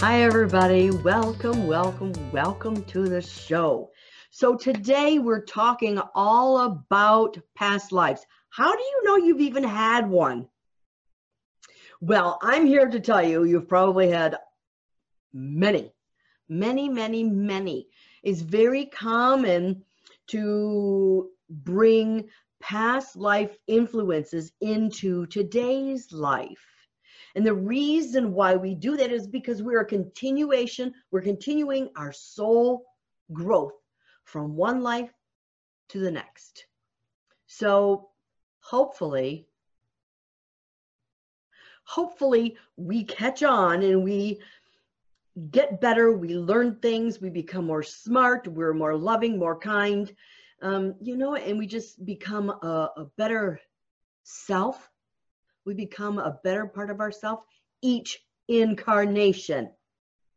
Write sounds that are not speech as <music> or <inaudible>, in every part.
Hi, everybody. Welcome, welcome, welcome to the show. So, today we're talking all about past lives. How do you know you've even had one? Well, I'm here to tell you, you've probably had many, many, many, many. It's very common to bring past life influences into today's life. And the reason why we do that is because we're a continuation, we're continuing our soul growth from one life to the next. So hopefully, hopefully we catch on and we get better, we learn things, we become more smart, we're more loving, more kind, um, you know, and we just become a, a better self we become a better part of ourselves each incarnation.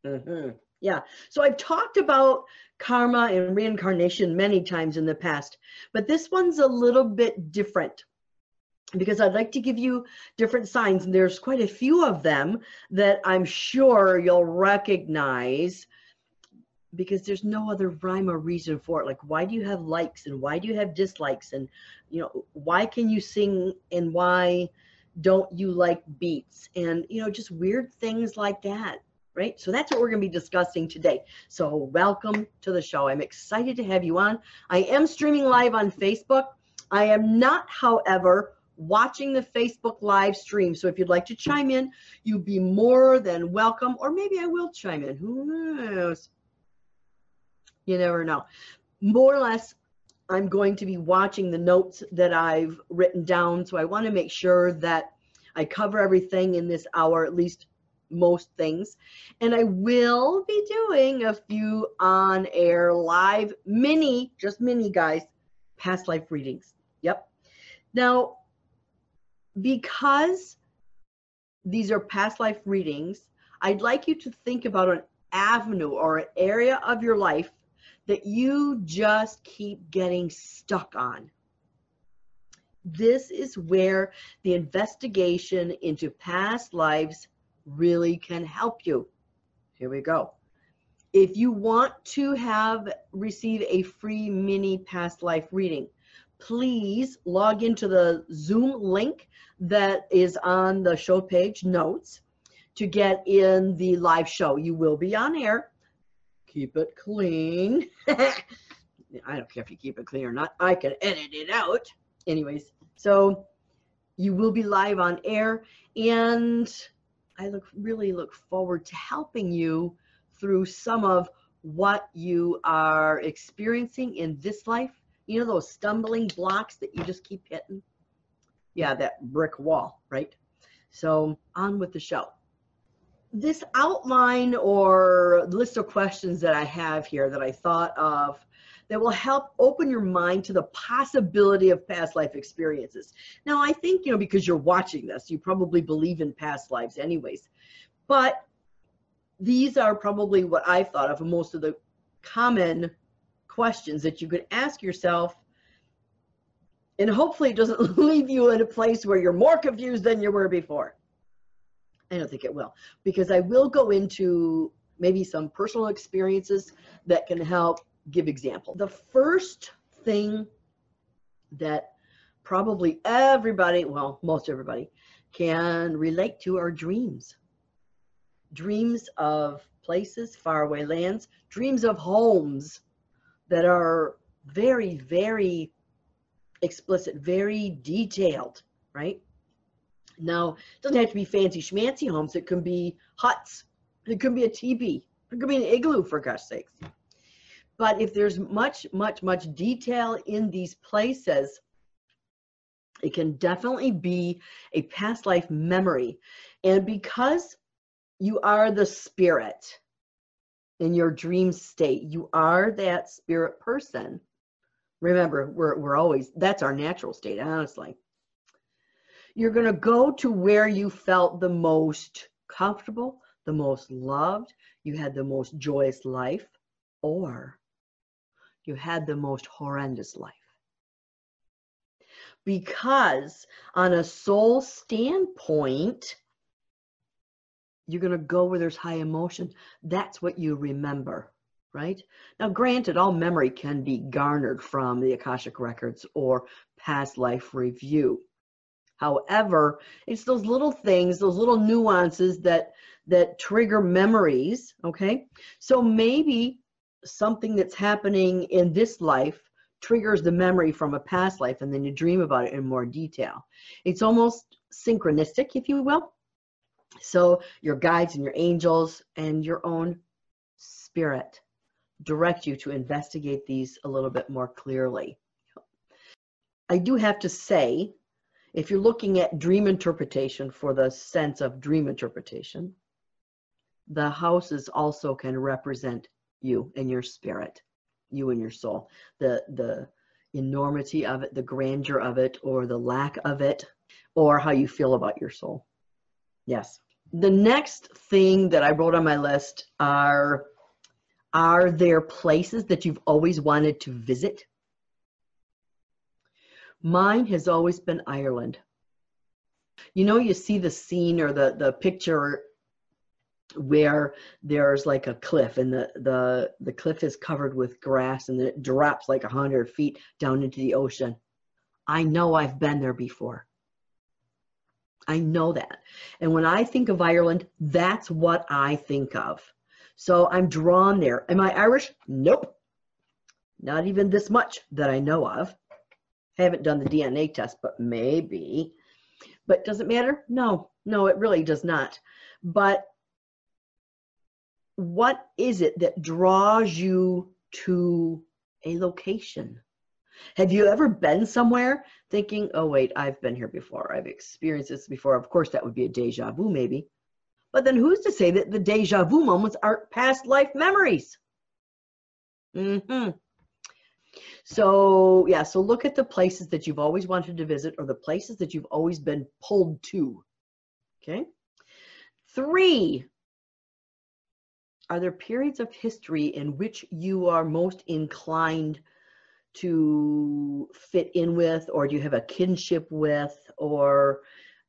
Mm-hmm. Yeah. So I've talked about karma and reincarnation many times in the past, but this one's a little bit different because I'd like to give you different signs, and there's quite a few of them that I'm sure you'll recognize because there's no other rhyme or reason for it. Like, why do you have likes and why do you have dislikes? And, you know, why can you sing and why don't you like beats? and you know just weird things like that right so that's what we're going to be discussing today so welcome to the show i'm excited to have you on i am streaming live on facebook i am not however watching the facebook live stream so if you'd like to chime in you'd be more than welcome or maybe i will chime in who knows you never know more or less I'm going to be watching the notes that I've written down. So I want to make sure that I cover everything in this hour, at least most things. And I will be doing a few on air live mini, just mini guys, past life readings. Yep. Now, because these are past life readings, I'd like you to think about an avenue or an area of your life that you just keep getting stuck on. This is where the investigation into past lives really can help you. Here we go. If you want to have receive a free mini past life reading, please log into the Zoom link that is on the show page notes to get in the live show. You will be on air keep it clean. <laughs> I don't care if you keep it clean or not. I can edit it out. Anyways, so you will be live on air and I look really look forward to helping you through some of what you are experiencing in this life. You know those stumbling blocks that you just keep hitting? Yeah, that brick wall, right? So on with the show this outline or list of questions that I have here that I thought of that will help open your mind to the possibility of past life experiences. Now, I think, you know, because you're watching this, you probably believe in past lives anyways. But these are probably what I've thought of most of the common questions that you could ask yourself. And hopefully it doesn't <laughs> leave you in a place where you're more confused than you were before. I don't think it will, because I will go into maybe some personal experiences that can help give example. The first thing that probably everybody, well, most everybody, can relate to are dreams. Dreams of places, faraway lands, dreams of homes that are very, very explicit, very detailed, right? Now, it doesn't have to be fancy schmancy homes. It can be huts. It can be a teepee. It could be an igloo, for gosh sakes. But if there's much, much, much detail in these places, it can definitely be a past life memory. And because you are the spirit in your dream state, you are that spirit person. Remember, we're, we're always, that's our natural state, honestly. You're going to go to where you felt the most comfortable, the most loved, you had the most joyous life, or you had the most horrendous life. Because on a soul standpoint, you're going to go where there's high emotion. That's what you remember, right? Now, granted, all memory can be garnered from the Akashic Records or past life review. However, it's those little things, those little nuances that that trigger memories, okay? So maybe something that's happening in this life triggers the memory from a past life and then you dream about it in more detail. It's almost synchronistic, if you will. So your guides and your angels and your own spirit direct you to investigate these a little bit more clearly. I do have to say, if you're looking at dream interpretation for the sense of dream interpretation, the houses also can represent you and your spirit, you and your soul. The the enormity of it, the grandeur of it, or the lack of it, or how you feel about your soul. Yes. The next thing that I wrote on my list are are there places that you've always wanted to visit? Mine has always been Ireland. You know, you see the scene or the, the picture where there's like a cliff and the, the, the cliff is covered with grass and it drops like a hundred feet down into the ocean. I know I've been there before. I know that. And when I think of Ireland, that's what I think of. So I'm drawn there. Am I Irish? Nope. Not even this much that I know of. I haven't done the DNA test, but maybe. But does it matter? No, no, it really does not. But what is it that draws you to a location? Have you ever been somewhere thinking, oh, wait, I've been here before. I've experienced this before. Of course, that would be a deja vu, maybe. But then who's to say that the deja vu moments aren't past life memories? Mm-hmm. So, yeah, so look at the places that you've always wanted to visit or the places that you've always been pulled to. Okay. Three, are there periods of history in which you are most inclined to fit in with, or do you have a kinship with, or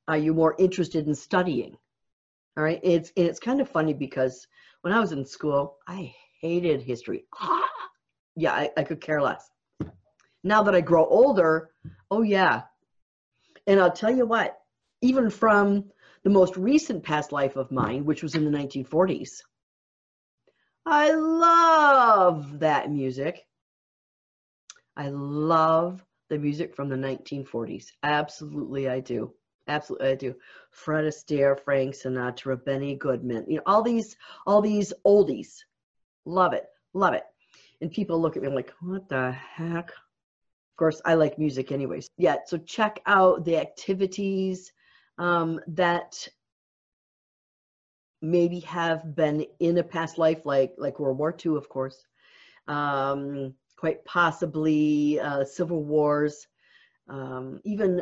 are you more interested in studying? All right, it's it's kind of funny because when I was in school, I hated history. ah, <gasps> yeah, I, I could care less. Now that I grow older, oh yeah. And I'll tell you what, even from the most recent past life of mine, which was in the 1940s, I love that music. I love the music from the 1940s. Absolutely, I do. Absolutely, I do. Fred Astaire, Frank Sinatra, Benny Goodman. You know, all these, all these oldies. Love it, love it. And people look at me like, what the heck? Of course, I like music anyways. Yeah, so check out the activities um, that maybe have been in a past life, like like World War II, of course. Um, quite possibly uh, civil wars, um, even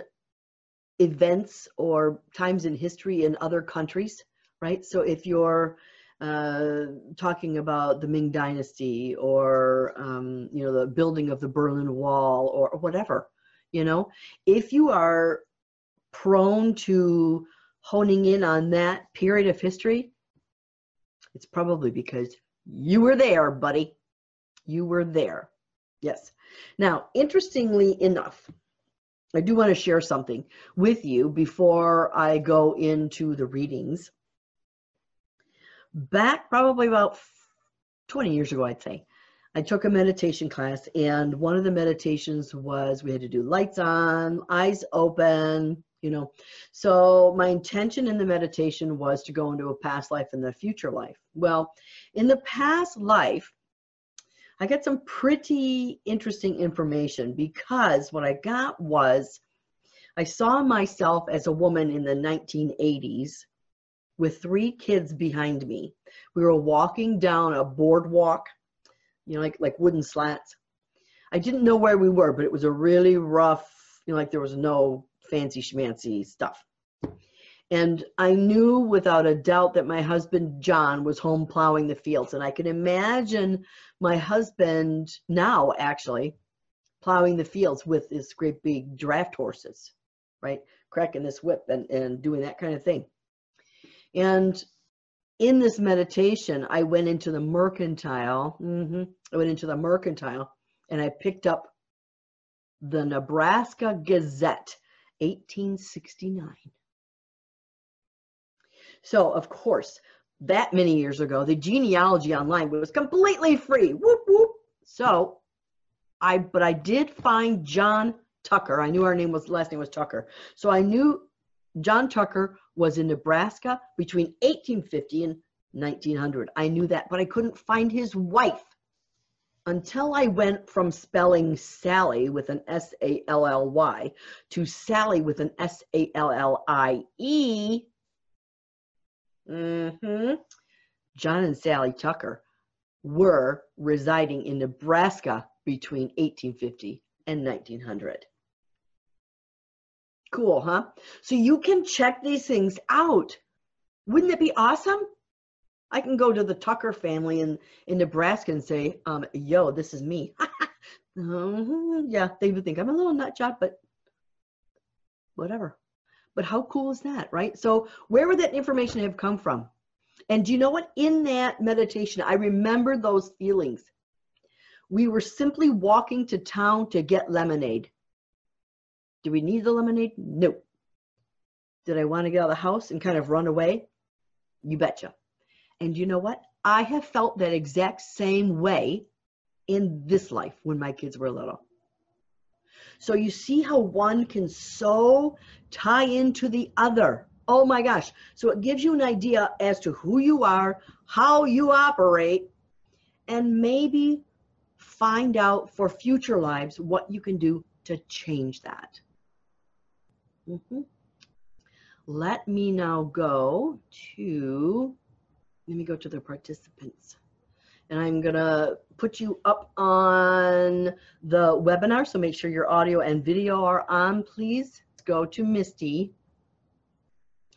events or times in history in other countries, right? So if you're uh, talking about the Ming Dynasty or um, you know the building of the Berlin Wall or, whatever, you know, if you are prone to honing in on that period of history, it's probably because you were there, buddy. You were there. Yes. Now, interestingly enough, I do want to share something with you before I go into the readings. Back probably about 20 years ago, I'd say, I took a meditation class, and one of the meditations was we had to do lights on, eyes open, you know. So, my intention in the meditation was to go into a past life and the future life. Well, in the past life, I got some pretty interesting information because what I got was I saw myself as a woman in the 1980s with three kids behind me. We were walking down a boardwalk, you know, like like wooden slats. I didn't know where we were, but it was a really rough, you know, like there was no fancy schmancy stuff. And I knew without a doubt that my husband John was home plowing the fields. And I can imagine my husband now actually plowing the fields with his great big draft horses, right? Cracking this whip and, and doing that kind of thing. And in this meditation, I went into the mercantile. Mm-hmm, I went into the mercantile and I picked up the Nebraska Gazette, 1869. So, of course, that many years ago, the genealogy online was completely free. Whoop, whoop. So, I, but I did find John Tucker. I knew our name was, last name was Tucker. So I knew John Tucker was in Nebraska between 1850 and 1900. I knew that, but I couldn't find his wife until I went from spelling Sally with an S A L L Y to Sally with an S A L L I E. Mm-hmm. John and Sally Tucker were residing in Nebraska between 1850 and 1900. Cool, huh? So you can check these things out. Wouldn't it be awesome? I can go to the Tucker family in, in Nebraska and say, um, yo, this is me. um, <laughs> yeah, they would think I'm a little nut job, but whatever. But how cool is that, right? So where would that information have come from? And do you know what? In that meditation, I remember those feelings. We were simply walking to town to get lemonade. Do we need the lemonade? No. Did I want to get out of the house and kind of run away? You betcha. And you know what? I have felt that exact same way in this life when my kids were little. So you see how one can so tie into the other. Oh my gosh. So it gives you an idea as to who you are, how you operate, and maybe find out for future lives what you can do to change that. Mm-hmm. Let me now go to, let me go to the participants. And I'm gonna put you up on the webinar, so make sure your audio and video are on, please. Let's go to Misty.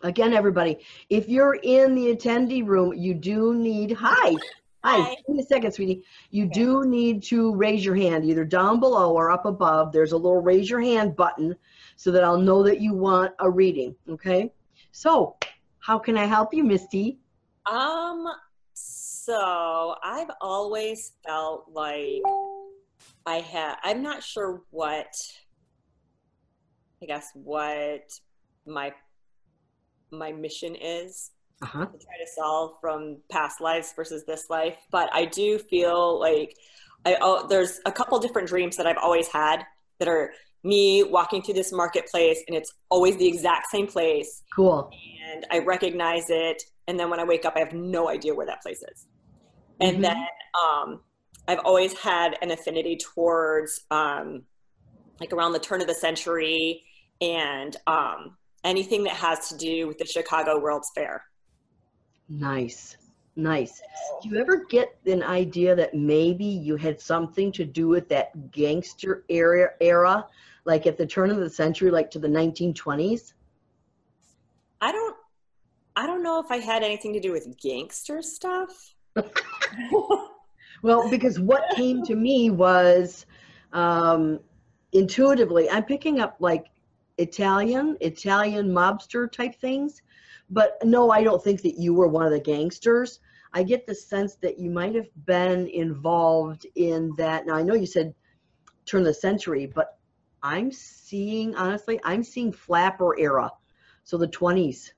Again, everybody, if you're in the attendee room, you do need, hi, hi, me a second, sweetie. You Okay. do need to raise your hand, either down below or up above. There's a little raise your hand button so that I'll know that you want a reading, okay? So, how can I help you, Misty? Um, so I've always felt like I had, I'm not sure what, I guess, what my my mission is Uh-huh. to try to solve from past lives versus this life. But I do feel like I oh, there's a couple different dreams that I've always had that are me walking through this marketplace and it's always the exact same place Cool. and I recognize it. And then when I wake up, I have no idea where that place is. And Mhm. then um, I've always had an affinity towards um, like around the turn of the century and um, anything that has to do with the Chicago World's Fair. Nice. Nice. Do you ever get an idea that maybe you had something to do with that gangster era era, like at the turn of the century, like to the 1920s? I don't. I don't know if I had anything to do with gangster stuff. Well, because what came to me was um, intuitively, I'm picking up like Italian, Italian mobster type things. But no, I don't think that you were one of the gangsters. I get the sense that you might have been involved in that. Now, I know you said turn of the century, but I'm seeing, honestly, I'm seeing flapper era. So the 20s.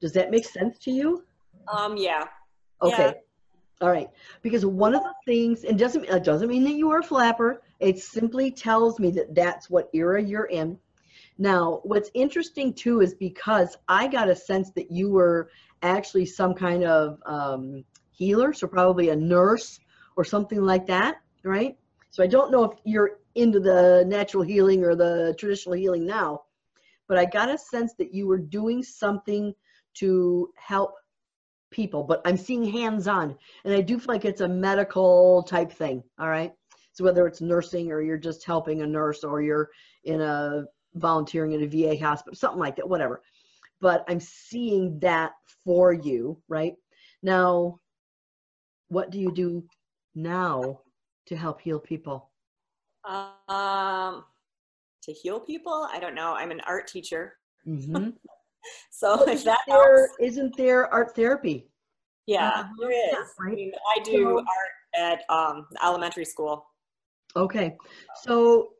Does that make sense to you? um, yeah. Okay. Yeah. All right. Because one of the things, and doesn't it doesn't mean that you are a flapper. It simply tells me that that's what era you're in. Now, what's interesting too is because I got a sense that you were actually some kind of um, healer, so probably a nurse or something like that, right? So I don't know if you're into the natural healing or the traditional healing now, but I got a sense that you were doing something to help people, but I'm seeing hands on. And I do feel like it's a medical type thing. All right. So whether it's nursing or you're just helping a nurse or you're in a volunteering in a VA hospital, something like that, whatever. but I'm seeing that for you, right? Now, what do you do now to help heal people? Um, to heal people, I don't know. I'm an art teacher, Mm-hmm. <laughs> <laughs> so if that there, helps, isn't there art therapy? yeah, Uh, there yeah, right. I mean, I do So- art at um, elementary school. Okay, so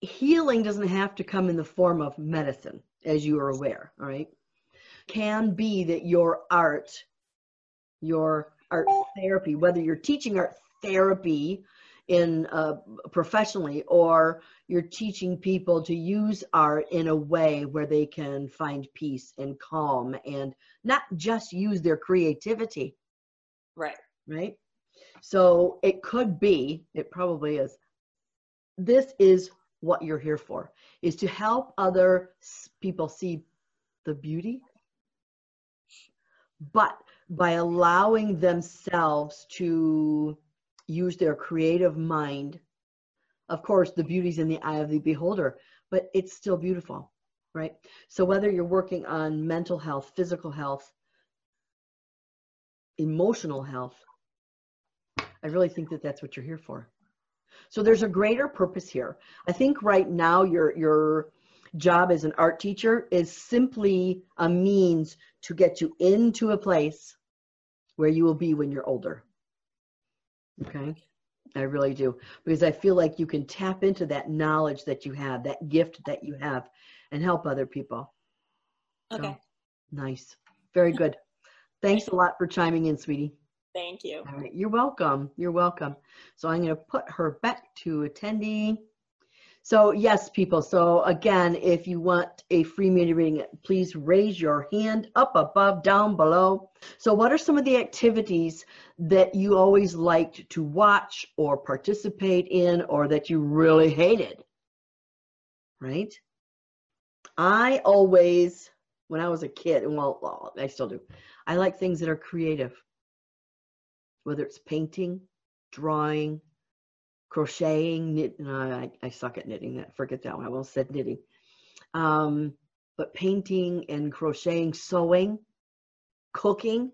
healing doesn't have to come in the form of medicine, as you are aware, all right? Can be that your art, your art therapy, whether you're teaching art therapy in uh, professionally or you're teaching people to use art in a way where they can find peace and calm and not just use their creativity Right. right? So it could be, it probably is. This is what you're here for, is to help other people see the beauty, but by allowing themselves to use their creative mind. Of course, the beauty's in the eye of the beholder, but it's still beautiful, right? So whether you're working on mental health, physical health, emotional health, I really think that that's what you're here for. So there's a greater purpose here. I think right now your your job as an art teacher is simply a means to get you into a place where you will be when you're older. Okay? I really do because I feel like you can tap into that knowledge that you have, that gift that you have and help other people. Okay. So, nice. Very <laughs> good. Thanks a lot for chiming in, sweetie. Thank you. All right, you're welcome. You're welcome. So I'm going to put her back to attendee. So yes, people. So again, if you want a free media reading, please raise your hand up above, down below. So what are some of the activities that you always liked to watch or participate in or that you really hated? Right? I always, when I was a kid, and well, I still do, I like things that are creative whether it's painting, drawing, crocheting, knit. No, I, I suck at knitting. That forget that one. I almost said knitting. Um, but painting and crocheting, sewing, cooking,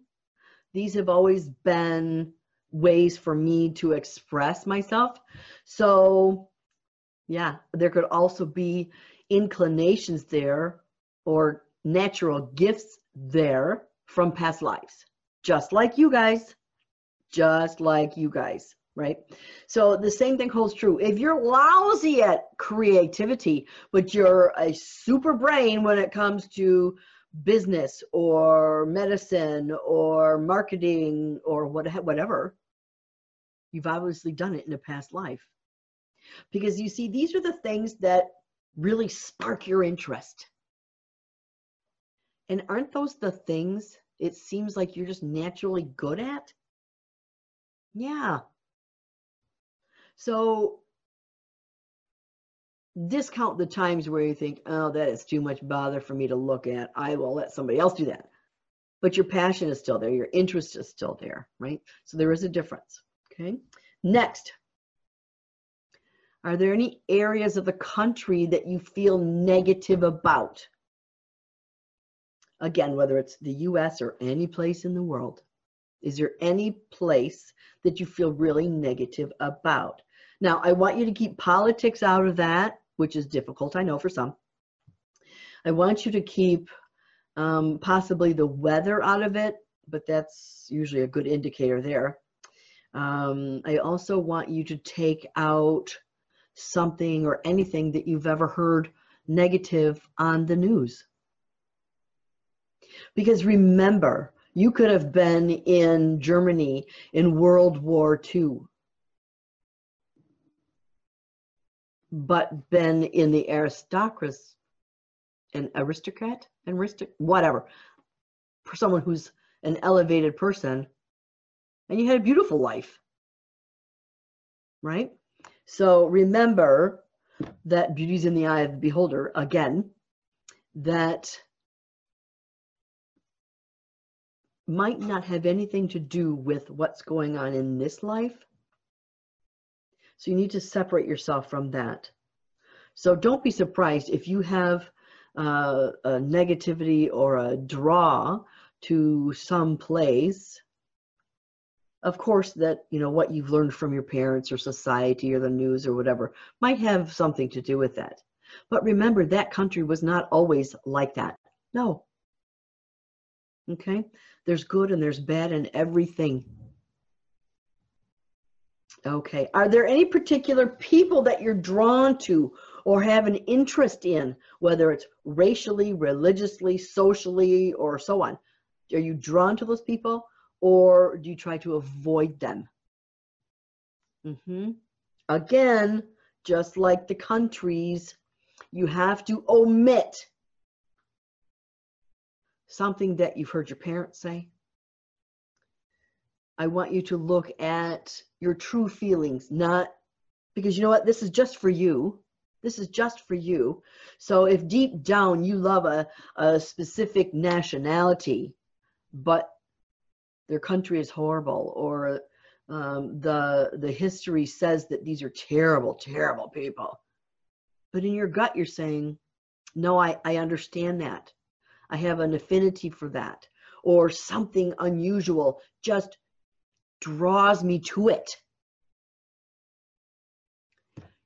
these have always been ways for me to express myself. So, yeah, there could also be inclinations there or natural gifts there from past lives, just like you guys just like you guys, right? So the same thing holds true. If you're lousy at creativity, but you're a super brain when it comes to business or medicine or marketing or what, whatever, you've obviously done it in a past life. Because you see, these are the things that really spark your interest. And aren't those the things it seems like you're just naturally good at? Yeah. So discount the times where you think, oh, that is too much bother for me to look at. I will let somebody else do that. But your passion is still there, your interest is still there, right? So there is a difference. Okay. Next. Are there any areas of the country that you feel negative about? Again, whether it's the US or any place in the world. Is there any place that you feel really negative about? Now, I want you to keep politics out of that, which is difficult, I know, for some. I want you to keep um, possibly the weather out of it, but that's usually a good indicator there. Um, I also want you to take out something or anything that you've ever heard negative on the news. Because remember, you could have been in Germany in World War II, but been in the aristocracy, an aristocrat, an aristoc, whatever, for someone who's an elevated person, and you had a beautiful life, right? So remember that beauty's in the eye of the beholder again, that might not have anything to do with what's going on in this life. So you need to separate yourself from that. So don't be surprised if you have uh, a negativity or a draw to some place. Of course that you know what you've learned from your parents or society or the news or whatever might have something to do with that. But remember that country was not always like that. No. Okay? There's good and there's bad in everything okay are there any particular people that you're drawn to or have an interest in whether it's racially religiously socially or so on are you drawn to those people or do you try to avoid them? Mm-hmm. Again, just like the countries, you have to omit something that you've heard your parents say. I want you to look at your true feelings, not because you know what? This is just for you. This is just for you. So if deep down you love a, a specific nationality, but their country is horrible or um, the the history says that these are terrible terrible people but in your gut you're saying no i i understand that i have an affinity for that or something unusual just draws me to it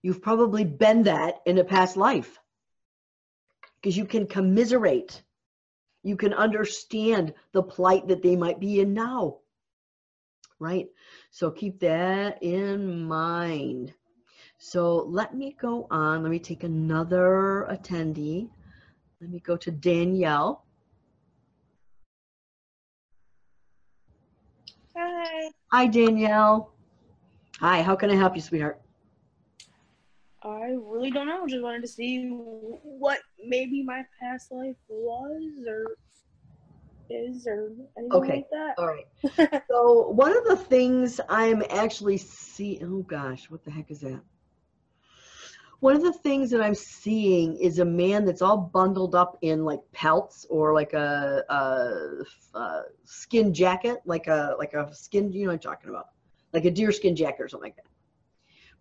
you've probably been that in a past life because you can commiserate you can understand the plight that they might be in now. Right? So keep that in mind. So let me go on. Let me take another attendee. Let me go to Danielle. Hi. Hi, Danielle. Hi, how can I help you, sweetheart? I really don't know. Just wanted to see what maybe my past life was or is or anything okay. like that. All right. <laughs> so one of the things I'm actually seeing, oh gosh, what the heck is that? One of the things that I'm seeing is a man that's all bundled up in like pelts or like a, a, a skin jacket, like a like a skin, you know what I'm talking about, like a deer skin jacket or something like that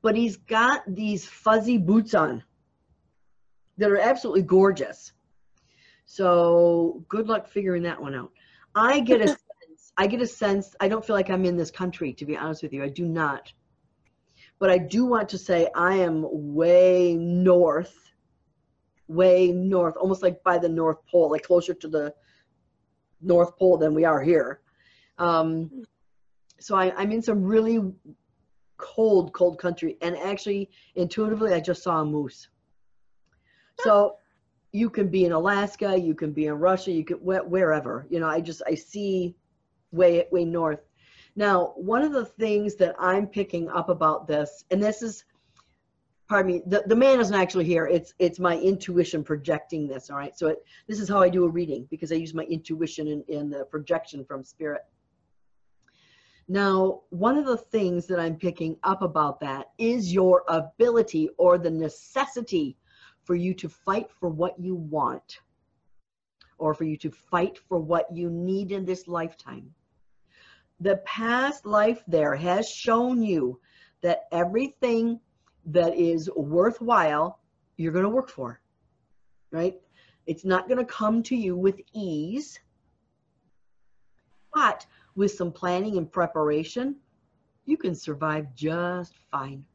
but he's got these fuzzy boots on that are absolutely gorgeous. So good luck figuring that one out. I get a <laughs> sense, I get a sense, I don't feel like I'm in this country, to be honest with you. I do not. But I do want to say I am way north, way north, almost like by the North Pole, like closer to the North Pole than we are here. Um, so I, I'm in some really cold, cold country. And actually, intuitively, I just saw a moose. So you can be in Alaska, you can be in Russia, you can wherever. You know, I just I see way way north. Now, one of the things that I'm picking up about this, and this is, pardon me, the, the man isn't actually here. It's it's my intuition projecting this. All right, so it, this is how I do a reading because I use my intuition in, in the projection from spirit. Now, one of the things that I'm picking up about that is your ability or the necessity for you to fight for what you want or for you to fight for what you need in this lifetime. The past life there has shown you that everything that is worthwhile, you're going to work for, right? It's not going to come to you with ease, but with some planning and preparation, you can survive just fine.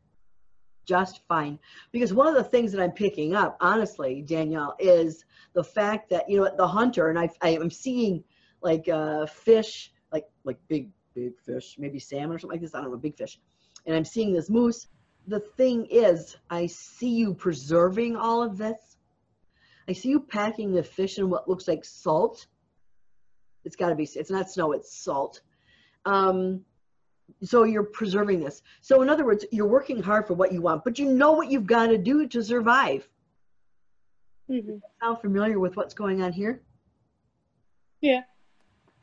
Just fine. Because one of the things that I'm picking up, honestly, Danielle, is the fact that, you know, the hunter, and I, I am seeing like uh, fish, like like big, big fish, maybe salmon or something like this. I don't know, big fish. And I'm seeing this moose. The thing is, I see you preserving all of this. I see you packing the fish in what looks like salt it's got to be, it's not snow, it's salt. Um, so you're preserving this. So in other words, you're working hard for what you want, but you know what you've got to do to survive. Mm-hmm. Sound familiar with what's going on here? Yeah.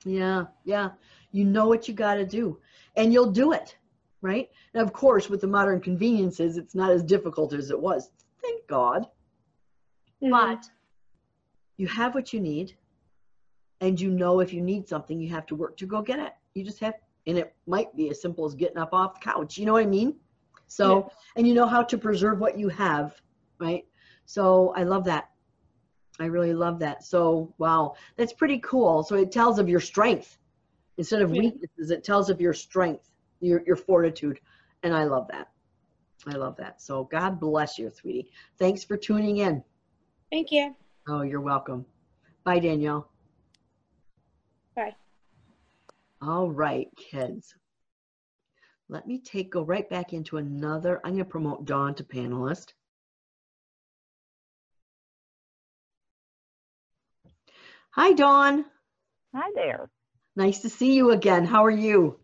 Yeah, yeah. You know what you got to do, and you'll do it, right? And of course, with the modern conveniences, it's not as difficult as it was. Thank God. Mm-hmm. But you have what you need and you know if you need something you have to work to go get it you just have and it might be as simple as getting up off the couch you know what i mean so yeah. and you know how to preserve what you have right so i love that I really love that. So, wow, that's pretty cool. So it tells of your strength instead of Yeah. weaknesses. It tells of your strength, your your fortitude, and I love that. I love that. So God bless you, sweetie. Thanks for tuning in. Thank you. Oh, you're welcome. Bye, Danielle. Bye. All right, kids. Let me take go right back into another. I'm going to promote Dawn to panelist. Hi, Dawn. Hi there. Nice to see you again. How are you?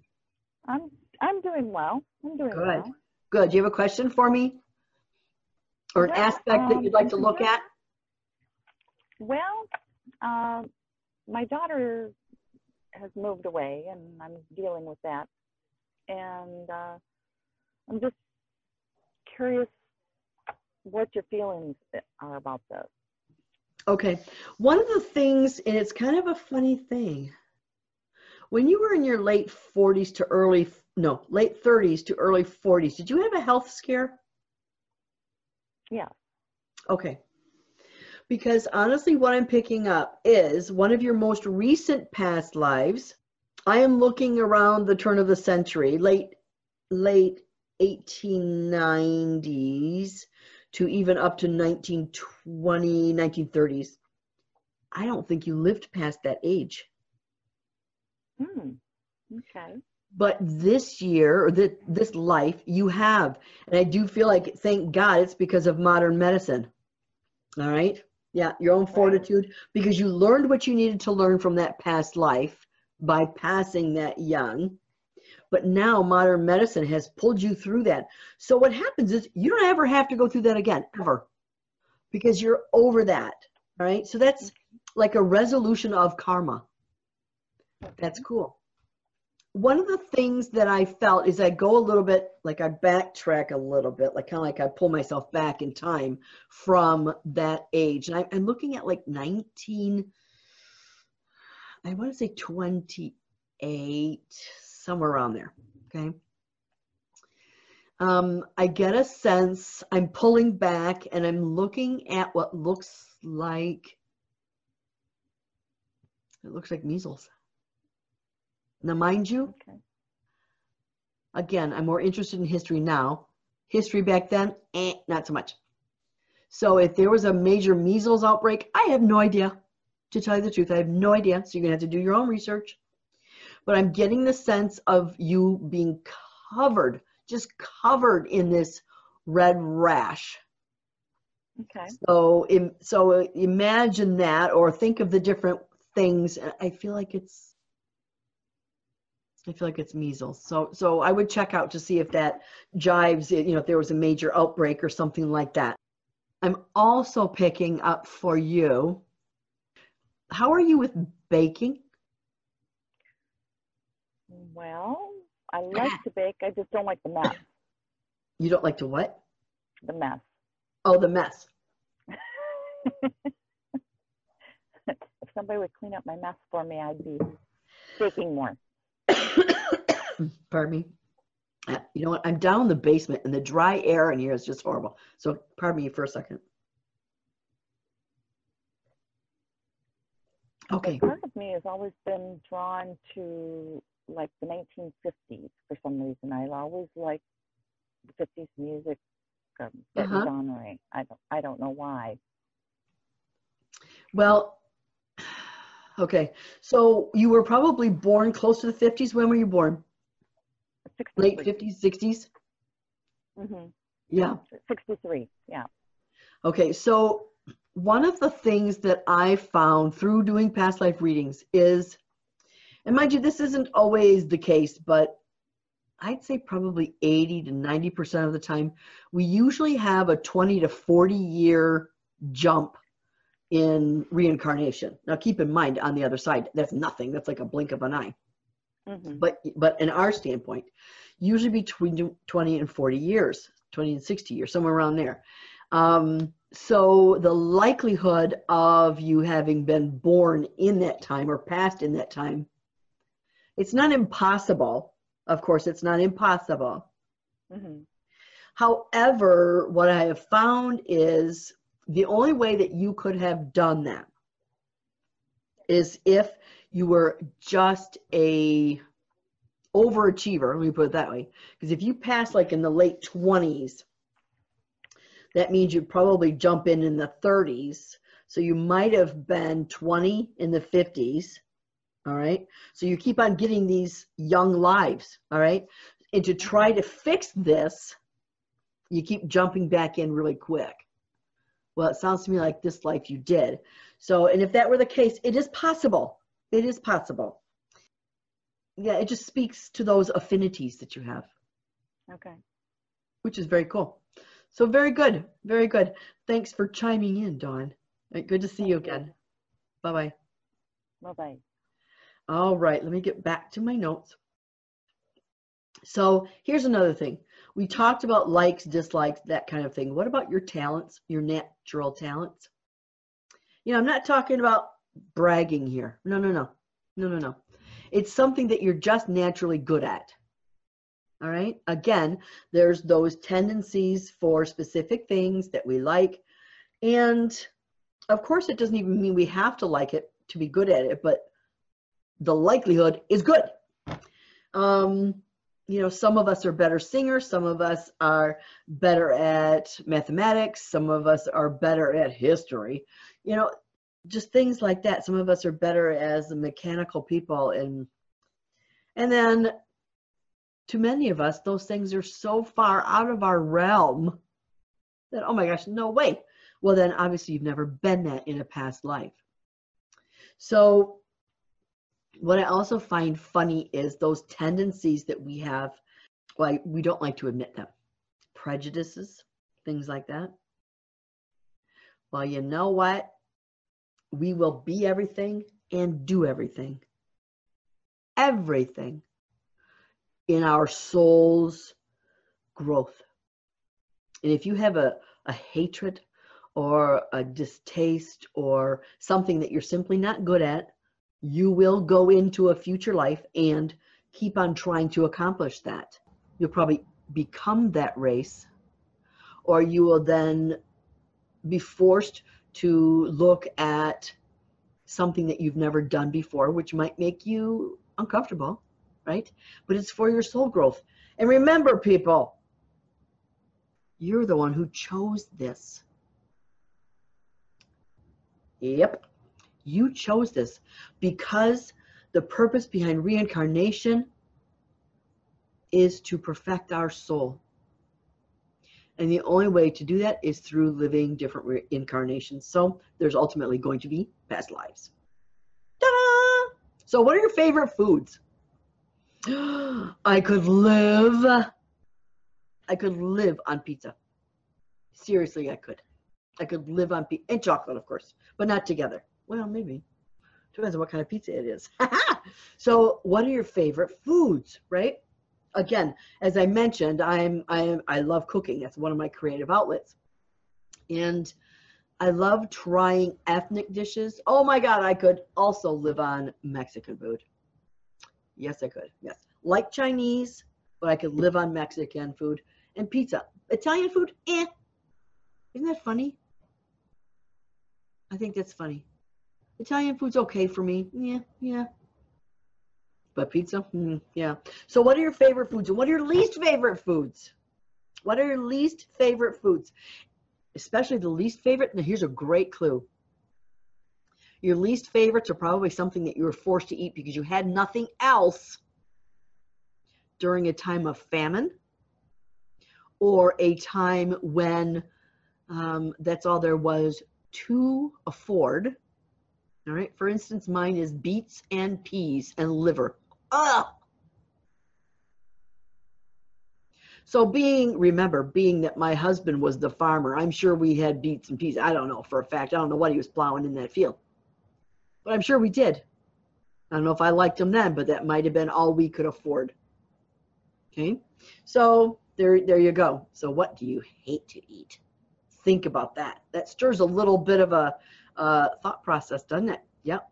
I'm I'm doing well. I'm doing Good. well. Good. Do you have a question for me? Or an aspect that um, you'd like to look at? Well, um, my daughter has moved away, and I'm dealing with that. And uh, I'm just curious what your feelings are about this. Okay. One of the things, and it's kind of a funny thing, when you were in your late 40s to early, no, late 30s to early 40s, did you have a health scare? Yeah. Okay. Because honestly, what I'm picking up is one of your most recent past lives. I am looking around the turn of the century, late, late 1890s to even up to 1920, 1930s. I don't think you lived past that age. Hmm. Okay. But this year or this, this life you have. And I do feel like, thank God, it's because of modern medicine. All right. Yeah, your own fortitude, because you learned what you needed to learn from that past life by passing that young. But now modern medicine has pulled you through that. So what happens is you don't ever have to go through that again, ever, because you're over that. All right. So that's like a resolution of karma. That's cool. One of the things that I felt is I go a little bit, like I backtrack a little bit, like kind of like I pull myself back in time from that age. And I, I'm looking at like 19, I want to say 28, somewhere around there. Okay. Um, I get a sense, I'm pulling back and I'm looking at what looks like, it looks like measles. Now, mind you, Okay. again, I'm more interested in history now. History back then, eh, not so much. So if there was a major measles outbreak, I have no idea. To tell you the truth, I have no idea. So you're gonna have to do your own research. But I'm getting the sense of you being covered, just covered in this red rash. Okay. So, so uh, imagine that, or think of the different things. I feel like it's, I feel like it's measles. So, so I would check out to see if that jives. You know, if there was a major outbreak or something like that. I'm also picking up for you. How are you with baking? Well, I like to bake. I just don't like the mess. You don't like to what? The mess. Oh, the mess. <laughs> if somebody would clean up my mess for me, I'd be baking more. <coughs> pardon me. Uh, You know what? I'm down in the basement and the dry air in here is just horrible. So pardon me for a second. Okay. Part of me has always been drawn to like the 1950s for some reason. I always liked 50s music, um, that Uh-huh. genre. I don't, I don't know why. Well, okay. So you were probably born close to the 50s. When were you born? 63. Late 50s, 60s? hmm Yeah. 63. Yeah. Okay. So one of the things that I found through doing past life readings is, and mind you, this isn't always the case, but I'd say probably 80 to 90% of the time, we usually have a 20 to 40 year jump in reincarnation. Now, keep in mind, on the other side, that's nothing. That's like a blink of an eye. hmm But, but in our standpoint, usually between 20 and 40 years, 20 and 60 years, somewhere around there. Um, so the likelihood of you having been born in that time or passed in that time, it's not impossible. Of course, it's not impossible. hmm However, what I have found is the only way that you could have done that is if you were just a overachiever, let me put it that way. Because if you pass like in the late 20s, that means you'd probably jump in in the 30s. So you might have been 20 in the 50s. All right. So you keep on getting these young lives. All right. And to try to fix this, you keep jumping back in really quick. Well, it sounds to me like this life you did. So, and if that were the case, it is possible. It is possible. Yeah, it just speaks to those affinities that you have, Okay. which is very cool. So, very good. Very good. Thanks for chiming in, Dawn. Uh, Good to see you again. Bye bye. Bye bye. All right, let me get back to my notes. So here's another thing. We talked about likes, dislikes, that kind of thing. What about your talents, your natural talents? You know, I'm not talking about bragging here. No, no, no. No, no, no. It's something that you're just naturally good at. All right. Again, there's those tendencies for specific things that we like. And of course, it doesn't even mean we have to like it to be good at it, but the likelihood is good. Um, you know, some of us are better singers, some of us are better at mathematics, some of us are better at history, you know, just things like that. Some of us are better as mechanical people and and then to many of us, those things are so far out of our realm that, oh my gosh, no way. Well, then obviously you've never been that in a past life. So what I also find funny is those tendencies that we have, well, we don't like to admit them. Prejudices, things like that. Well, you know what? We will be everything and do everything. Everything in our soul's growth. And if you have a, a hatred or a distaste or something that you're simply not good at, you will go into a future life and keep on trying to accomplish that. You'll probably become that race, or you will then be forced to look at something that you've never done before, which might make you uncomfortable, right? But it's for your soul growth. And remember, people, you're the one who chose this. Yep. You chose this because the purpose behind reincarnation is to perfect our soul. And the only way to do that is through living different reincarnations. So there's ultimately going to be past lives. Ta-da! So what are your favorite foods? <gasps> I could live. I could live on pizza. Seriously, I could. I could live on pizza and chocolate, of course, but not together. Well, maybe. Depends on what kind of pizza it is. <laughs> so, what are your favorite foods, right? Again, as I mentioned, I'm I am I love cooking. That's one of my creative outlets. And I love trying ethnic dishes. Oh my god, I could also live on Mexican food. Yes, I could. Yes. Like Chinese, but I could live on Mexican food and pizza. Italian food, eh. Isn't that funny? I think that's funny. Italian food's okay for me. Yeah, yeah. But pizza, mm, yeah. So, what are your favorite foods and what are your least favorite foods? What are your least favorite foods? Especially the least favorite. Now, here's a great clue. Your least favorites are probably something that you were forced to eat because you had nothing else during a time of famine or a time when um, that's all there was to afford. All right. For instance, mine is beets and peas and liver. Ugh. So being, remember, being that my husband was the farmer, I'm sure we had beets and peas. I don't know for a fact. I don't know what he was plowing in that field. But I'm sure we did. I don't know if I liked them then, but that might have been all we could afford. Okay. So there, there you go. So what do you hate to eat? Think about that. That stirs a little bit of a uh, thought process, doesn't it? Yep.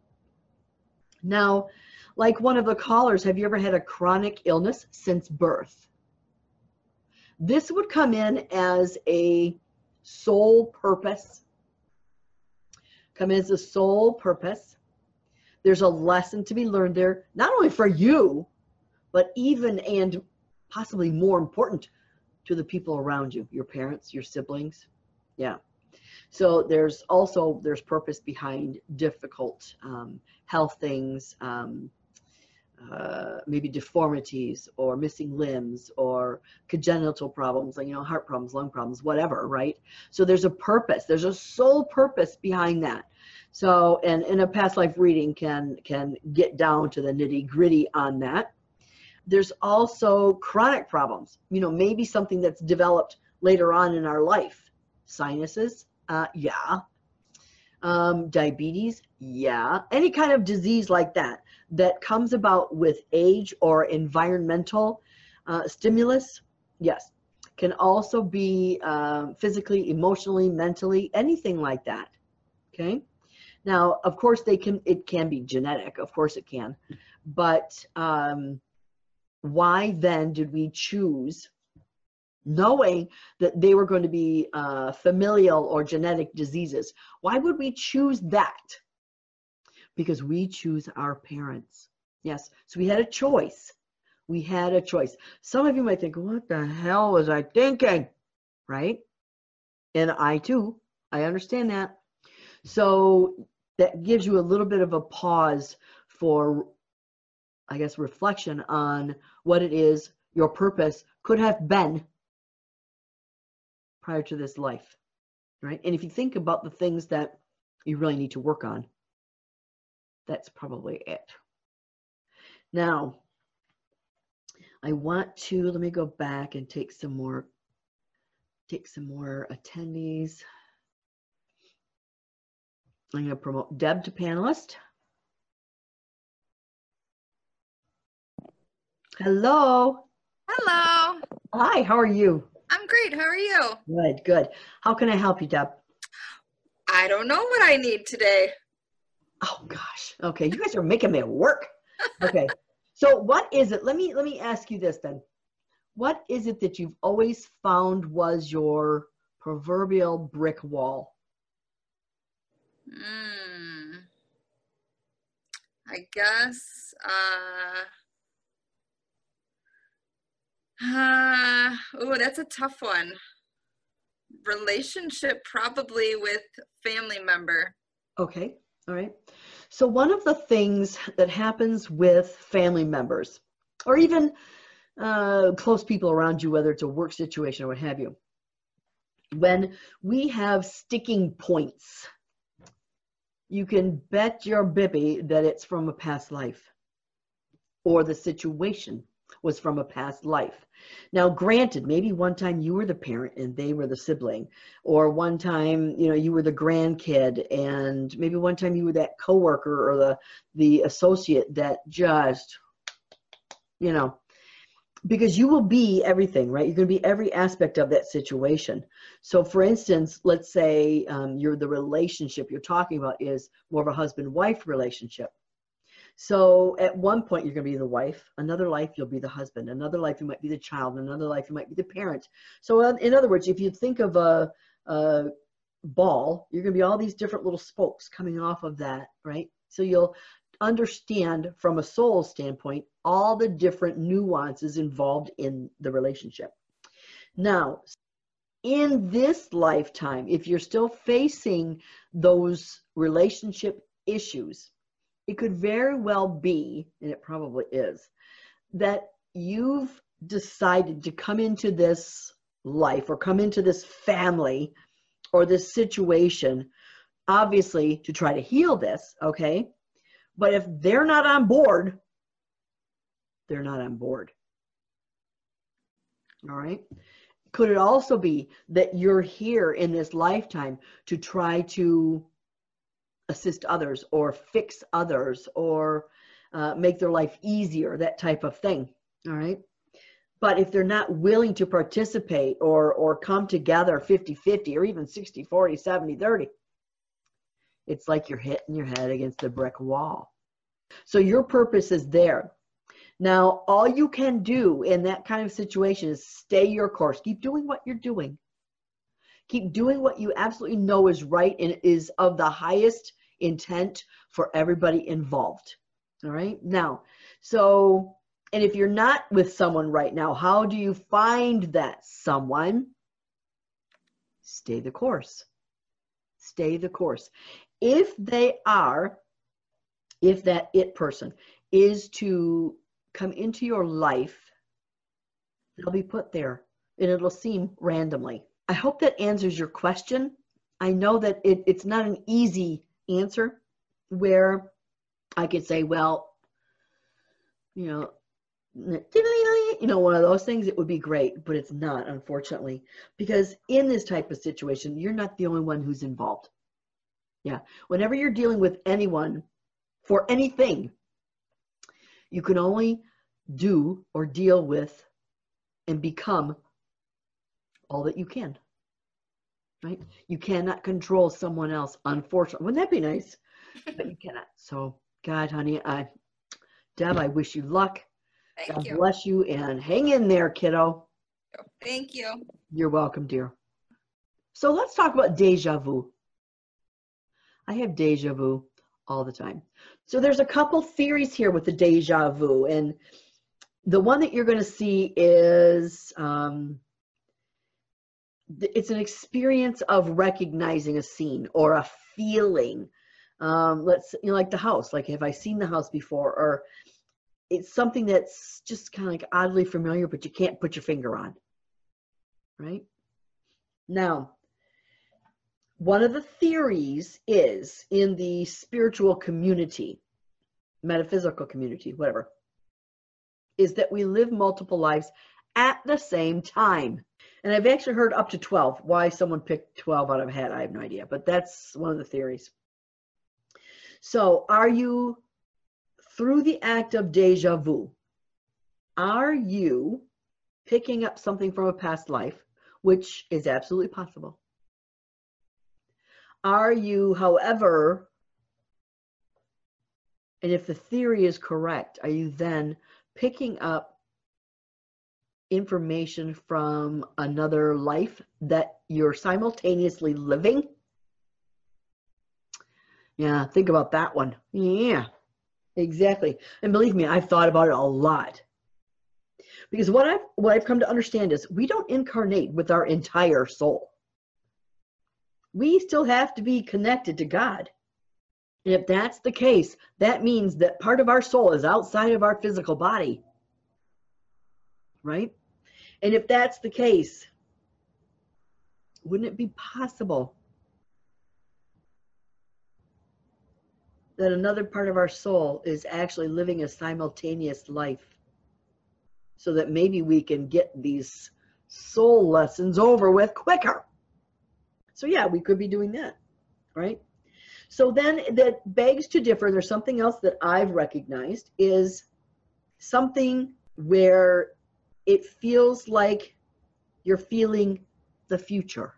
Now, like one of the callers, have you ever had a chronic illness since birth? This would come in as a sole purpose come in as a soul purpose. There's a lesson to be learned there, not only for you, but even and possibly more important to the people around you, your parents, your siblings. Yeah. So there's also there's purpose behind difficult um, health things, um, uh, maybe deformities or missing limbs or congenital problems, like you know heart problems, lung problems, whatever, right? So there's a purpose. There's a soul purpose behind that. So and in a past life reading can can get down to the nitty gritty on that. There's also chronic problems. You know maybe something that's developed later on in our life, sinuses, uh, yeah. Um, diabetes, yeah. Any kind of disease like that that comes about with age or environmental uh, stimulus, yes. Can also be um, physically, emotionally, mentally, anything like that. Okay. Now, of course, they can. It can be genetic. Of course, it can. But um, why then did we choose knowing that they were going to be uh, familial or genetic diseases. Why would we choose that? Because we choose our parents. Yes, so we had a choice. We had a choice. Some of you might think, what the hell was I thinking? Right? And I too, I understand that. So that gives you a little bit of a pause for, I guess, reflection on what it is your purpose could have been prior to this life, right? And if you think about the things that you really need to work on, that's probably it. Now, I want to, let me go back and take some more, take some more attendees. I'm going to promote Deb to panelist. Hello. Hello. Hi, how are you? I'm great. How are you? Good, good. How can I help you, Deb? I don't know what I need today. Oh gosh. Okay, you guys are making me work. Okay. so what is it? Let me let me ask you this then. What is it that you've always found was your proverbial brick wall? Hmm. I guess uh <sighs> uh, oh, that's a tough one. Relationship probably with family member. Okay, all right. So, one of the things that happens with family members, or even uh, close people around you, whether it's a work situation or what have you, when we have sticking points, you can bet your bibby that it's from a past life or the situation was from a past life. Now, granted, maybe one time you were the parent and they were the sibling, or one time, you know, you were the grandkid, and maybe one time you were that coworker or the the associate that just, you know, because you will be everything, right? You're going to be every aspect of that situation. So, for instance, let's say um, you're the relationship you're talking about is more of a husband-wife relationship so at one point, you're going to be the wife. Another life, you'll be the husband. Another life, you might be the child. Another life, you might be the parent. So in other words, if you think of a, a ball, you're going to be all these different little spokes coming off of that, right? So you'll understand from a soul standpoint all the different nuances involved in the relationship. Now, in this lifetime, if you're still facing those relationship issues, it could very well be, and it probably is, that you've decided to come into this life or come into this family or this situation, obviously to try to heal this, okay? But if they're not on board, they're not on board. All right? Could it also be that you're here in this lifetime to try to assist others or fix others or uh, make their life easier, that type of thing. All right. But if they're not willing to participate or, or come together 50 50 or even 60 40, 70 30, it's like you're hitting your head against the brick wall. So your purpose is there. Now, all you can do in that kind of situation is stay your course. Keep doing what you're doing. Keep doing what you absolutely know is right and is of the highest intent for everybody involved. All right. Now, so, and if you're not with someone right now, how do you find that someone? Stay the course. Stay the course. If they are, if that it person is to come into your life, they'll be put there and it'll seem randomly. I hope that answers your question. I know that it, it's not an easy answer where I could say, well, you know, you know, one of those things, it would be great, but it's not, unfortunately, because in this type of situation, you're not the only one who's involved. Yeah. Whenever you're dealing with anyone for anything, you can only do or deal with and become all that you can. Right? You cannot control someone else, unfortunately. Wouldn't that be nice? <laughs> but you cannot. So, God, honey, I, Deb, I wish you luck. Thank God you. bless you and hang in there, kiddo. Thank you. You're welcome, dear. So let's talk about deja vu. I have deja vu all the time. So there's a couple theories here with the deja vu, and the one that you're going to see is um, it's an experience of recognizing a scene or a feeling. Um, let's you know, like the house. Like have I seen the house before, or it's something that's just kind of like oddly familiar, but you can't put your finger on. Right now, one of the theories is in the spiritual community, metaphysical community, whatever, is that we live multiple lives at the same time. And I've actually heard up to 12. Why someone picked 12 out of a hat, I have no idea, but that's one of the theories. So, are you, through the act of deja vu, are you picking up something from a past life, which is absolutely possible? Are you, however, and if the theory is correct, are you then picking up information from another life that you're simultaneously living? Yeah, think about that one. Yeah, exactly. And believe me, I've thought about it a lot. Because what I've what I've come to understand is we don't incarnate with our entire soul. We still have to be connected to God. And if that's the case, that means that part of our soul is outside of our physical body. Right? And if that's the case, wouldn't it be possible that another part of our soul is actually living a simultaneous life? So that maybe we can get these soul lessons over with quicker. So, yeah, we could be doing that, right? So then that begs to differ. There's something else that I've recognized is something where it feels like you're feeling the future.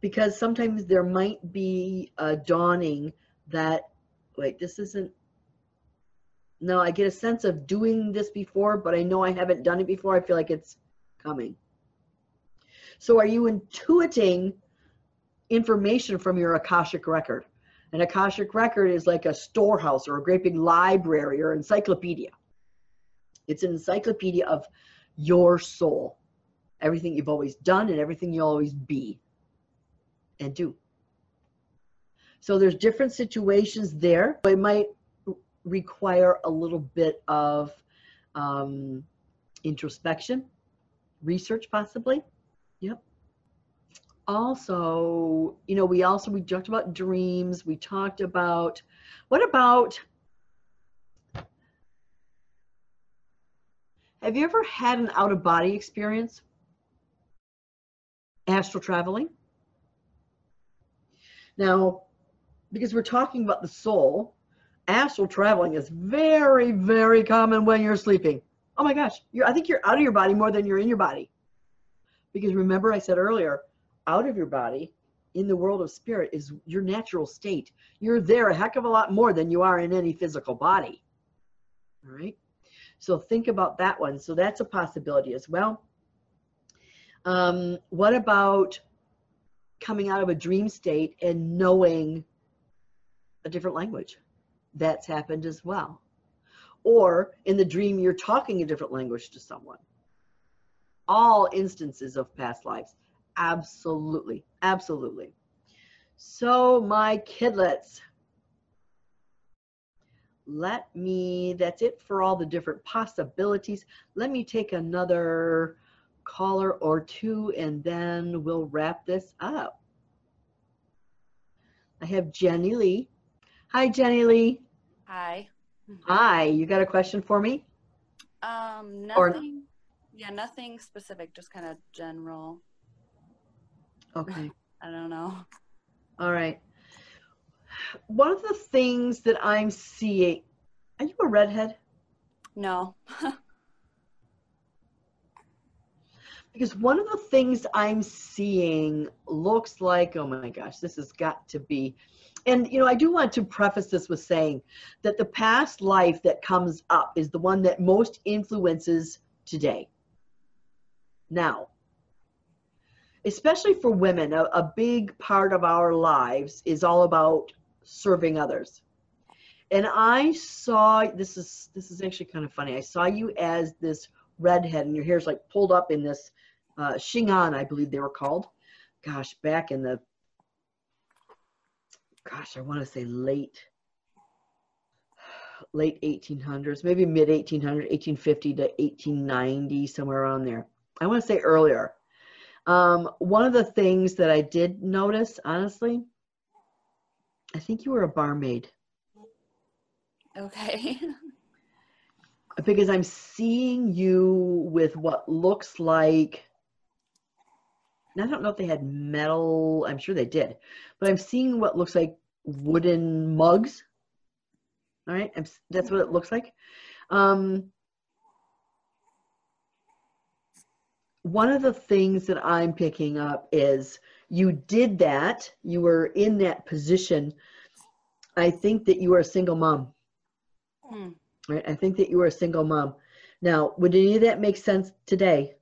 Because sometimes there might be a dawning that, wait, this isn't, no, I get a sense of doing this before, but I know I haven't done it before. I feel like it's coming. So are you intuiting information from your Akashic record? An Akashic record is like a storehouse or a great big library or encyclopedia. It's an encyclopedia of your soul, everything you've always done and everything you'll always be and do. So there's different situations there. It might require a little bit of um, introspection, research possibly. Yep. Also, you know, we also we talked about dreams. We talked about what about have you ever had an out of body experience? Astral traveling? Now, because we're talking about the soul, astral traveling is very, very common when you're sleeping. Oh my gosh, I think you're out of your body more than you're in your body. Because remember, I said earlier, out of your body in the world of spirit is your natural state. You're there a heck of a lot more than you are in any physical body. All right. So think about that one. So that's a possibility as well. Um, what about coming out of a dream state and knowing a different language. That's happened as well. Or in the dream, you're talking a different language to someone. All instances of past lives. Absolutely. Absolutely. So, my kidlets, let me, that's it for all the different possibilities. Let me take another caller or two and then we'll wrap this up. I have Jenny Lee. Hi, Jenny Lee. Hi. Hi, you got a question for me? Um, Or- nothing. Yeah, nothing specific, just kind of general. Okay. <laughs> I don't know. All right. One of the things that I'm seeing, are you a redhead? No. <laughs> Because one of the things I'm seeing looks like, oh my gosh, this has got to be. And, you know, I do want to preface this with saying that the past life that comes up is the one that most influences today. Now, especially for women, a, a big part of our lives is all about serving others. And I saw this is this is actually kind of funny. I saw you as this redhead, and your hair's like pulled up in this uh, chignon, I believe they were called. Gosh, back in the gosh, I want to say late late 1800s, maybe mid 1800, 1850 to 1890, somewhere around there. I want to say earlier. Um, one of the things that I did notice, honestly, I think you were a barmaid Okay. <laughs> because I'm seeing you with what looks like. I don't know if they had metal. I'm sure they did, but I'm seeing what looks like wooden mugs. All right, I'm, that's what it looks like. Um, one of the things that I'm picking up is you did that. You were in that position. I think that you are a single mom. Hmm. Right? I think that you are a single mom. Now, would any of that make sense today?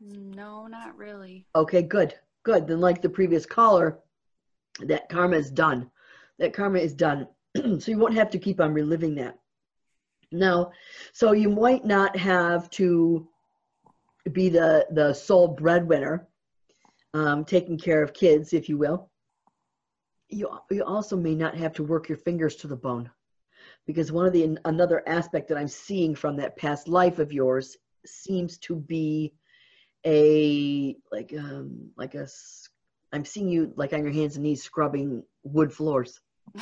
No, not really. Okay, good. Good. Then, like the previous caller, that karma is done. That karma is done. <clears throat> so you won't have to keep on reliving that. Now, so you might not have to be the, the sole breadwinner, um, taking care of kids, if you will. You, you also may not have to work your fingers to the bone because one of the another aspect that I'm seeing from that past life of yours seems to be a like um like a s- I'm seeing you like on your hands and knees scrubbing wood floors <laughs>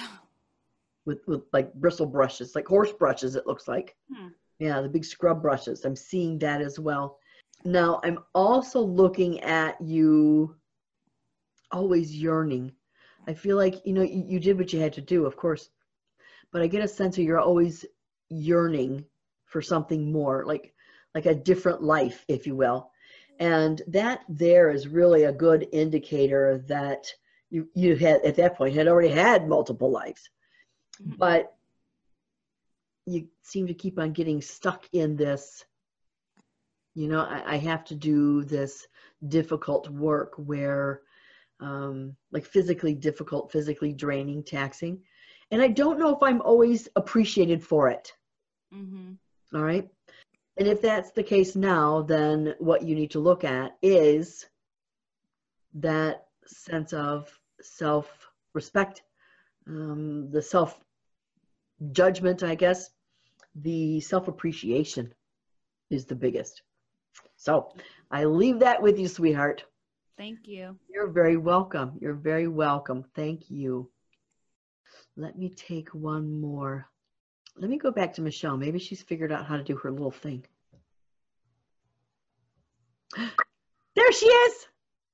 with with like bristle brushes, like horse brushes it looks like. Hmm. Yeah, the big scrub brushes. I'm seeing that as well. Now, I'm also looking at you always yearning. I feel like, you know, you, you did what you had to do, of course. But I get a sense of you're always yearning for something more, like like a different life, if you will. And that there is really a good indicator that you you had at that point had already had multiple lives. Mhm. But you seem to keep on getting stuck in this you know I, I have to do this difficult work where um, like physically difficult physically draining taxing. And i don't know if i'm always appreciated for it. Hmm all right? And if that's the case now then what you need to look at is that sense of self respect um, the self judgment i guess. The self appreciation is the biggest so i leave that with you sweetheart. Thank you. you're very welcome. You're very welcome. Thank you. Let me take one more. Let me go back to michelle. Maybe she's figured out how to do her little thing. <gasps> There she is!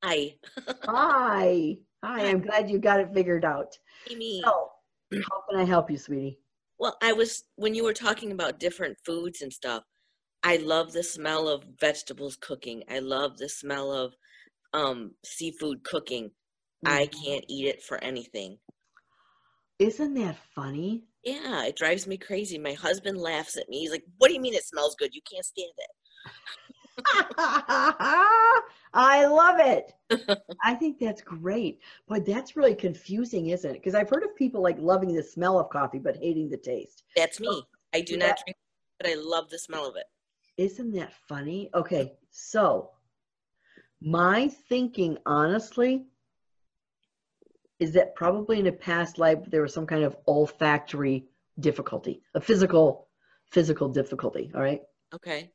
Hi, <laughs> hi. Hi i'm glad you got it figured out. Amy. so how can i help you sweetie? Well, I was when you were talking about different foods and stuff. I love the smell of vegetables cooking. I love the smell of um seafood cooking. I Mhm. can't eat it for anything. isn't that funny Yeah, it drives me crazy. My husband laughs at me. He's like, "What do you mean it smells good? You can't stand it." <laughs> I love it. I think that's great. But that's really confusing, isn't it? Because I've heard of people like loving the smell of coffee but hating the taste. That's me. I do Yeah. not drink, but I love the smell of it. Isn't that funny? Okay, so my thinking, honestly, is that probably in a past life there was some kind of olfactory difficulty, a physical, physical difficulty. All right. Okay.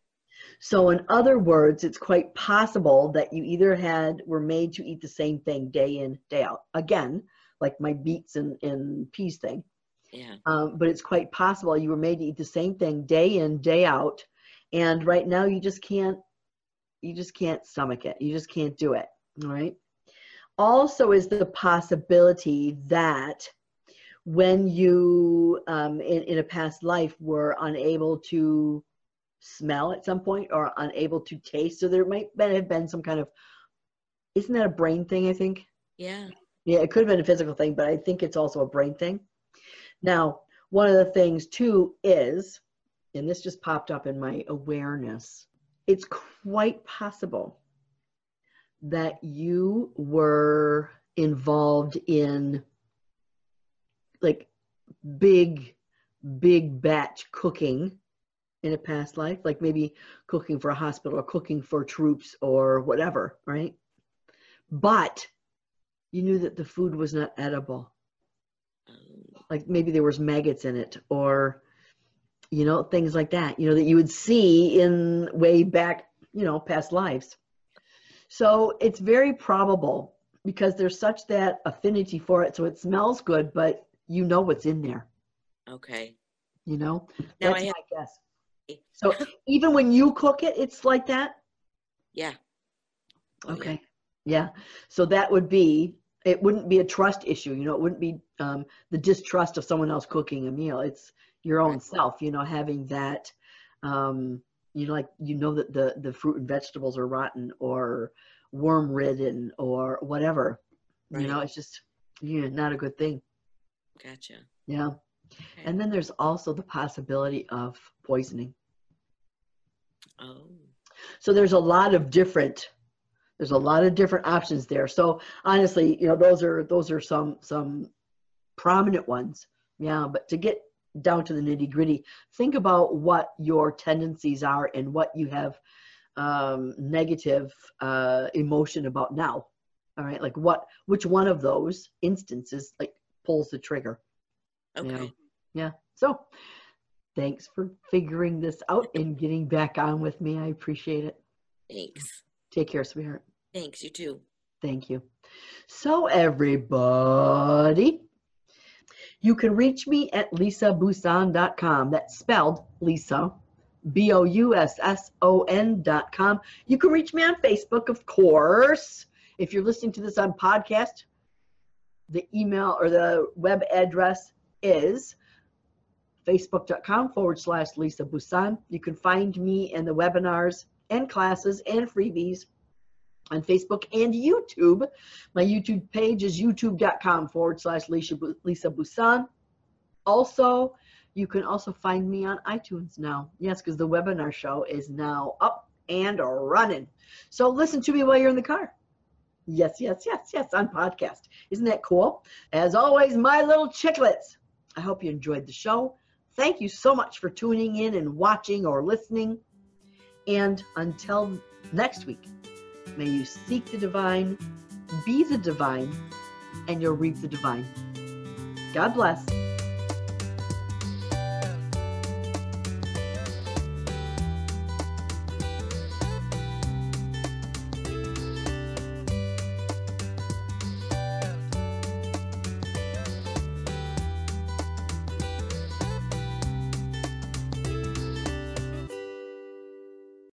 So, in other words, it's quite possible that you either had were made to eat the same thing day in, day out. Again, like my beets and, and peas thing. Yeah. Um, but it's quite possible you were made to eat the same thing day in, day out. And right now you just can't, you just can't stomach it. You just can't do it. All right. Also, is the possibility that when you um, in, in a past life were unable to smell at some point or unable to taste. So there might have been some kind of, isn't that a brain thing, I think? Yeah. Yeah, it could have been a physical thing, but I think it's also a brain thing. Now, one of the things too is, and this just popped up in my awareness, it's quite possible that you were involved in like big, big batch cooking in a past life, like maybe cooking for a hospital or cooking for troops or whatever, right? But you knew that the food was not edible. Like maybe there was maggots in it or, you know, things like that, you know, that you would see in way back, you know, past lives. So it's very probable because there's such that affinity for it. So it smells good, but you know what's in there, okay. you know? Now That's I have, my guess. <laughs> So even when you cook it, it's like that? yeah. Oh, yeah. Okay. Yeah. So that would be, it wouldn't be a trust issue. You know, it wouldn't be um, the distrust of someone else cooking a meal. It's your own Right. self, you know, having that, um, you know, like, you know, that the, the fruit and vegetables are rotten or worm ridden or whatever. You know, it's just, yeah, not a good thing. Gotcha. Yeah. Okay. And then there's also the possibility of poisoning. Oh. So there's a lot of different there's a lot of different options there. So honestly, you know, those are those are some some prominent ones. Yeah, but to get down to the nitty gritty, think about what your tendencies are and what you have um, negative uh, emotion about now. All right, like what which one of those instances like pulls the trigger? Okay. Yeah. So thanks for figuring this out and getting back on with me. I appreciate it. Thanks. Take care, sweetheart. Thanks. You too. Thank you. So, everybody, you can reach me at lisabousson.com. That's spelled Lisa, B O U S S O N.com. You can reach me on Facebook, of course. If you're listening to this on podcast, the email or the web address is facebook.com forward slash Lisa Bousson. You can find me in the webinars and classes and freebies on Facebook and YouTube. My YouTube page is youtube.com forward slash Lisa Bousson. Also, you can also find me on iTunes now. Yes, because the webinar show is now up and running. So listen to me while you're in the car. Yes, yes, yes, yes, on podcast. Isn't that cool? As always, my little chicklets. I hope you enjoyed the show. Thank you so much for tuning in and watching or listening. And until next week, may you seek the divine, be the divine, and you'll reap the divine. God bless.